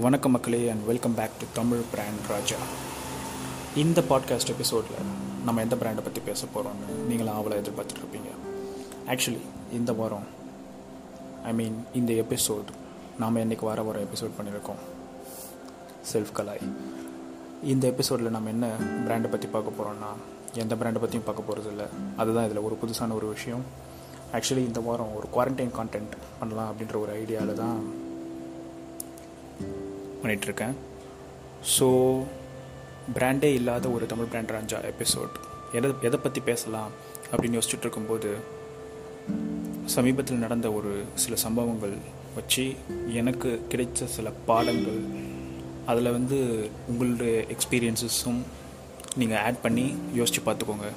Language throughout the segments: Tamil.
வணக்கம் மக்களே and welcome back to Tamil brand Raja. இந்த பாட்காஸ்ட் எபிசோடில் நம்ம எந்த பிராண்டை பற்றி பேச போகிறோம்னு நீங்களும் ஆவலை எதிர்பார்த்துட்ருப்பீங்க. ஆக்சுவலி இந்த வாரம் ஐ மீன் இந்த எபிசோட் நாம் என்றைக்கு வார வாரம் எபிசோட் பண்ணியிருக்கோம் செல்ஃப் கலாய் இந்த எபிசோடில் நம்ம என்ன பிராண்டை பற்றி பார்க்க போகிறோம்னா எந்த பிராண்டை பற்றியும் பார்க்க போகிறது இல்லை அதுதான் இதில் ஒரு புதுசான ஒரு விஷயம். ஆக்சுவலி இந்த வாரம் ஒரு குவாரண்டைன் கான்டென்ட் பண்ணலாம் அப்படின்ற ஒரு ஐடியாவில் தான் பண்ணிகிட்ருக்கேன் ஸோ பிராண்டே இல்லாத ஒரு தமிழ் பிராண்ட் ராஞ்சா எபிசோட் எதை எதை பற்றி பேசலாம் அப்படின்னு யோசிச்சுட்டு இருக்கும்போது சமீபத்தில் நடந்த ஒரு சில சம்பவங்கள் வச்சு எனக்கு கிடைச்ச சில பாடங்கள் அதில் வந்து உங்களுடைய எக்ஸ்பீரியன்ஸஸும் நீங்கள் ஆட் பண்ணி யோசித்து பார்த்துக்கோங்க.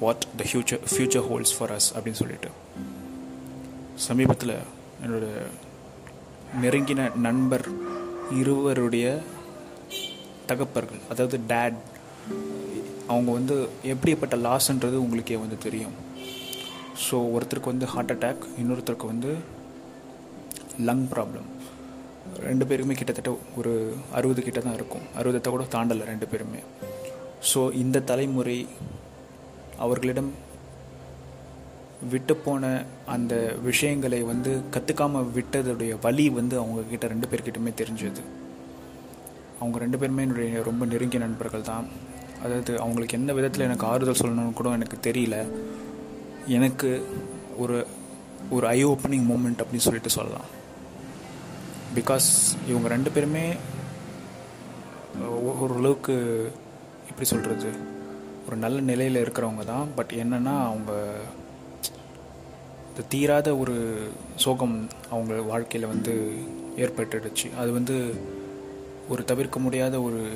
What the future future holds for us அப்படின்னு சொல்லிட்டு. சமீபத்தில் என்னோடய நெருங்கின நண்பர் இருவருடைய தகப்பர்கள் அதாவது டேட் அவங்க வந்து எப்படிப்பட்ட லாஸ்ன்றது உங்களுக்கே வந்து தெரியும். ஸோ ஒருத்தருக்கு வந்து ஹார்ட் அட்டாக் இன்னொருத்தருக்கு வந்து லங் ப்ராப்ளம் ரெண்டு பேருமே கிட்டத்தட்ட ஒரு அறுபது கிட்ட தான் இருக்கும். அறுபதத்தை கூட தாண்டலை ரெண்டு பேருமே. ஸோ இந்த தலைமுறை அவர்களிடம் விட்டு போன அந்த விஷயங்களை வந்து கற்றுக்காமல் விட்டதுடைய வழி வந்து அவங்கக்கிட்ட ரெண்டு பேர்கிட்டமே தெரிஞ்சது. அவங்க ரெண்டு பேருமே என்னுடைய ரொம்ப நெருங்கிய நண்பர்கள் தான். அதாவது அவங்களுக்கு எந்த விதத்தில் எனக்கு ஆறுதல் சொல்லணும்னு கூட எனக்கு தெரியல. எனக்கு ஒரு ஒரு ஐ ஓப்பனிங் மூமெண்ட் அப்படின்னு சொல்லிட்டு சொல்லலாம். பிகாஸ் இவங்க ரெண்டு பேருமே ஓரளவுக்கு எப்படி சொல்கிறது ஒரு நல்ல நிலையில் இருக்கிறவங்க தான். பட் என்னென்னா அவங்க தீராத ஒரு சோகம் அவங்க வாழ்க்கையில் வந்து ஏற்பட்டுடுச்சு. அது வந்து ஒரு தவிர்க்க முடியாத ஒரு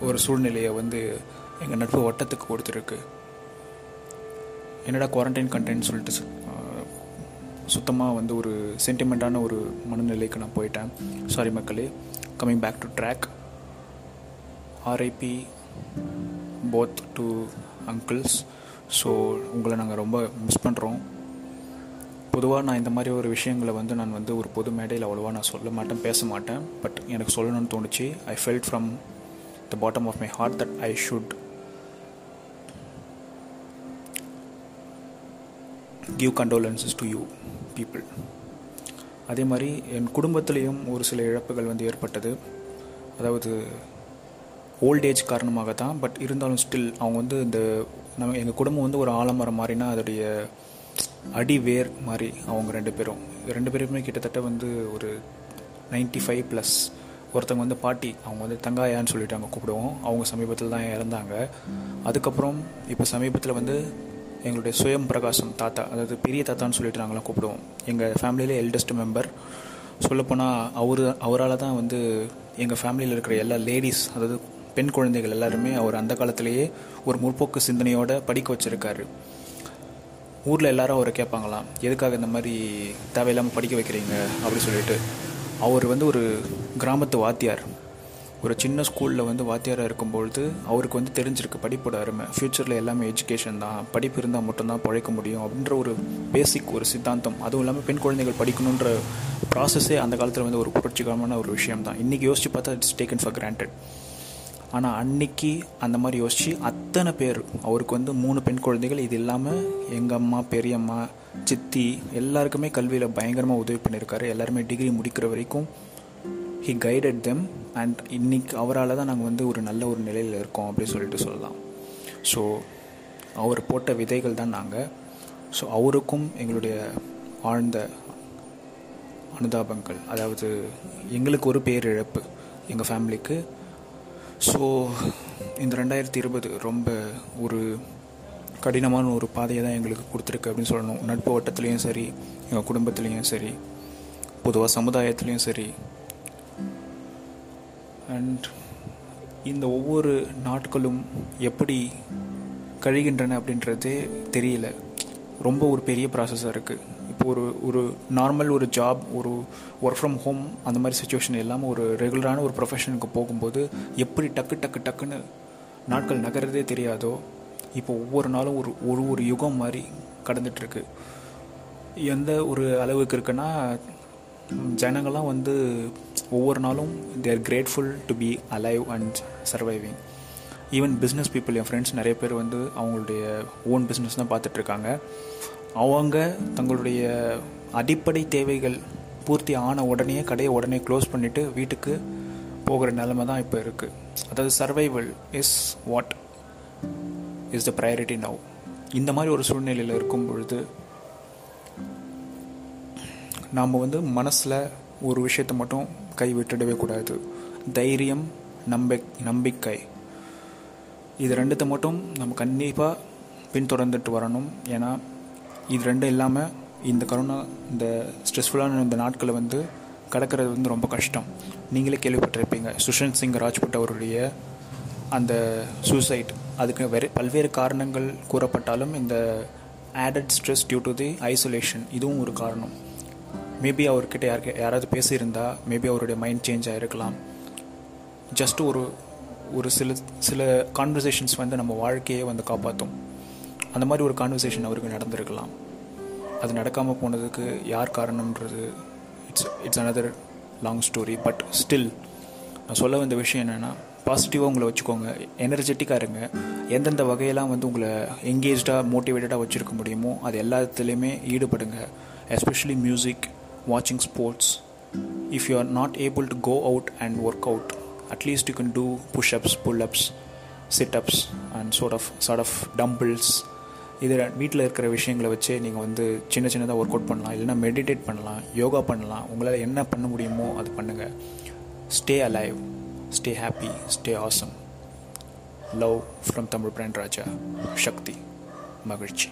ஒரு சூழ்நிலையை வந்து எங்கள் நட்பு வட்டத்துக்கு கொடுத்துருக்கு. என்னடா குவாரண்டைன் கண்டென்ட் சொல்லிட்டு சுத்தமாக வந்து ஒரு சென்டிமெண்ட்டான ஒரு மனநிலைக்கு நான் போயிட்டேன். சாரி மக்களே. Coming back to track RIP both to uncles so உங்களை நாங்கள் ரொம்ப மிஸ் பண்ணுறோம் பொதுவாக நான் இந்த மாதிரி ஒரு விஷயங்களை வந்து நான் வந்து ஒரு பொது மேடையில் அவ்வளோவா நான் சொல்ல மாட்டேன் பேச மாட்டேன். பட் எனக்கு சொல்லணும்னு தோணுச்சு. I felt from the bottom of my heart that I should give condolences to you people அதே மாதிரி என் குடும்பத்துலேயும் ஒரு சில இழப்புகள் வந்து ஏற்பட்டது. அதாவது ஓல்டேஜ் காரணமாக தான் பட் இருந்தாலும் ஸ்டில் அவங்க வந்து இந்த நம்ம எங்கள் குடும்பம் வந்து ஒரு ஆலமரம் மாதிரினா அதோடைய அடி வேர் மாதிரி அவங்க ரெண்டு பேரும். ரெண்டு பேருமே கிட்டத்தட்ட வந்து ஒரு நைன்டி ஃபைவ் ப்ளஸ் ஒருத்தவங்க வந்து பாட்டி அவங்க வந்து தங்காயான்னு சொல்லிட்டு அங்கே கூப்பிடுவோம். அவங்க சமீபத்தில் தான் இறந்தாங்க. அதுக்கப்புறம் இப்போ சமீபத்தில் வந்து எங்களுடைய சுயம் பிரகாசம் தாத்தா அதாவது பெரிய தாத்தான்னு சொல்லிட்டு நாங்களாம் கூப்பிடுவோம். எங்கள் ஃபேமிலியிலே எல்டஸ்ட் மெம்பர் சொல்லப்போனால் அவர் அவரால் தான் வந்து எங்கள் ஃபேமிலியில் இருக்கிற எல்லா லேடிஸ் அதாவது பெண் குழந்தைகள் எல்லாருமே அவர் அந்த காலத்திலேயே ஒரு முற்போக்கு சிந்தனையோட படிக்க வச்சுருக்காரு. ஊரில் எல்லாரும் அவரை கேட்பாங்களாம் எதுக்காக இந்த மாதிரி தேவையில்லாமல் படிக்க வைக்கிறீங்க? அப்படின்னு சொல்லிட்டு. அவர் வந்து ஒரு கிராமத்து வாத்தியார். ஒரு சின்ன ஸ்கூலில் வந்து வாத்தியாராக இருக்கும்பொழுது அவருக்கு வந்து தெரிஞ்சிருக்கு படிப்போட அருமை. ஃப்யூச்சரில் எல்லாமே எஜுகேஷன் தான். படிப்பு இருந்தால் மட்டும்தான் பழைக்க முடியும் அப்படின்ற ஒரு பேசிக் ஒரு சித்தாந்தம். அதுவும் இல்லாமல் பெண் குழந்தைகள் படிக்கணுன்ற ப்ராசஸே அந்த காலத்தில் வந்து ஒரு புரட்சிகரமான ஒரு விஷயம் தான் இன்றைக்கி யோசிச்சு பார்த்தா இட்ஸ் டேக்கன் ஃபார் கிராண்டட் ஆனால் அன்னைக்கு அந்த மாதிரி யோசித்து அத்தனை பேர் அவருக்கு வந்து மூணு பெண் குழந்தைகள் இது இல்லாமல் எங்கள் அம்மா பெரியம்மா சித்தி எல்லாருக்குமே கல்வியில் பயங்கரமாக உதவி பண்ணியிருக்காரு எல்லாருமே டிகிரி முடிக்கிற வரைக்கும் ஹி கைடட் தெம் அண்ட் இன்னைக்கு அவரால் தான் நாங்கள் வந்து ஒரு நல்ல ஒரு நிலையில் இருக்கோம் அப்படின்னு சொல்லிட்டு சொல்லலாம். ஸோ அவர் போட்ட விதைகள் தான் நாங்கள் ஸோ அவருக்கும் எங்களுடைய ஆழ்ந்த அனுதாபங்கள். அதாவது எங்களுக்கு ஒரு பேரிழப்பு எங்கள் ஃபேமிலிக்கு ஸோ இந்த ரெண்டாயிரத்தி இருபது ரொம்ப ஒரு கடினமான ஒரு பாதையை தான் எங்களுக்கு கொடுத்துருக்கு அப்படின்னு சொல்லணும். நட்பு வட்டத்துலேயும் சரி எங்கள் குடும்பத்துலேயும் சரி பொதுவாக சமுதாயத்துலேயும் சரி. அண்ட் இந்த ஒவ்வொரு நாட்களும் எப்படி கழிகின்றன அப்படின்றதே தெரியல. ரொம்ப ஒரு பெரிய ப்ராசஸாக இருக்குது இப்போ ஒரு ஒரு நார்மல் ஒரு ஜாப் ஒரு ஒர்க் ஃப்ரம் ஹோம் அந்த மாதிரி சுச்சுவேஷன் இல்லாமல் ஒரு ரெகுலரான ஒரு ப்ரொஃபஷனுக்கு போகும்போது எப்படி டக்கு டக்கு டக்குன்னு நாட்கள் நகர்றதே தெரியாதோ இப்போ ஒவ்வொரு நாளும் ஒரு ஒரு ஒரு யுகம் மாதிரி கடந்துட்டுருக்கு. எந்த ஒரு அளவுக்கு இருக்குன்னா ஜனங்கள்லாம் வந்து ஒவ்வொரு நாளும் they're grateful to be alive and surviving even business people N friends நிறைய பேர் வந்து அவங்களுடைய ஓன் பிஸ்னஸ் தான் பார்த்துட்ருக்காங்க அவங்க தங்களுடைய அடிப்படை தேவைகள் பூர்த்தி ஆன உடனே கடையை உடனே க்ளோஸ் பண்ணிவிட்டு வீட்டுக்கு போகிற நிலமை தான் இப்போ இருக்குது அதாவது survival is what is the priority now இந்த மாதிரி ஒரு சூழ்நிலையில் இருக்கும் பொழுது நாம் வந்து மனசில் ஒரு விஷயத்தை மட்டும் கை விட்டுடவே கூடாது. தைரியம் நம்பி நம்பிக்கை. இது ரெண்டுத்தை மட்டும் நம்ம கண்டிப்பாக பின்தொடர்ந்துட்டு வரணும். ஏன்னா இது ரெண்டும் இல்லாமல் இந்த கரோனா இந்த ஸ்ட்ரெஸ்ஃபுல்லான இந்த நாட்களை வந்து கடக்கிறது வந்து ரொம்ப கஷ்டம். நீங்களே கேள்விப்பட்டிருப்பீங்க. சுஷாந்த் சிங் ராஜ்புட் அவருடைய அந்த சூசைட் அதுக்கு வேறு பல்வேறு காரணங்கள் கூறப்பட்டாலும் இந்த added stress due to the isolation இதுவும் ஒரு காரணம். மேபி அவர்கிட்ட யாருக்கு யாராவது பேசியிருந்தா மேபி அவருடைய மைண்ட் சேஞ்ச் ஆகிருக்கலாம் ஜஸ்ட் ஒரு ஒரு சில சில கான்வர்சேஷன்ஸ் வந்து நம்ம வாழ்க்கையை வந்து காப்பாற்றும் அந்த மாதிரி ஒரு கான்வர்சேஷன் அவருக்கு நடந்திருக்கலாம். அது நடக்காமல் போனதுக்கு யார் காரணம்ன்றது it's it's another long story but still நான் சொல்ல வந்த விஷயம் என்னென்னா பாசிட்டிவாக உங்களை வச்சுக்கோங்க எனர்ஜெட்டிக்காக இருங்க. எந்தெந்த வகையெல்லாம் வந்து உங்களை எங்கேஜ்டாக மோட்டிவேட்டடாக வச்சுருக்க முடியுமோ அது எல்லாத்துலேயுமே ஈடுபடுங்க. எஸ்பெஷலி மியூசிக் வாட்சிங் sports if you are not able to go out and work out at least you can do pushups pullups situps and sort of sort of dumbbells இது வீட்டில் இருக்கிற விஷயங்களை வச்சு நீங்கள் வந்து சின்ன சின்னதாக ஒர்க் அவுட் பண்ணலாம். இல்லைனா மெடிடேட் பண்ணலாம் யோகா பண்ணலாம். உங்களால் என்ன பண்ண முடியுமோ அது பண்ணுங்கள் stay alive stay happy stay awesome love from Tamil brand Raja சக்தி மகிழ்ச்சி.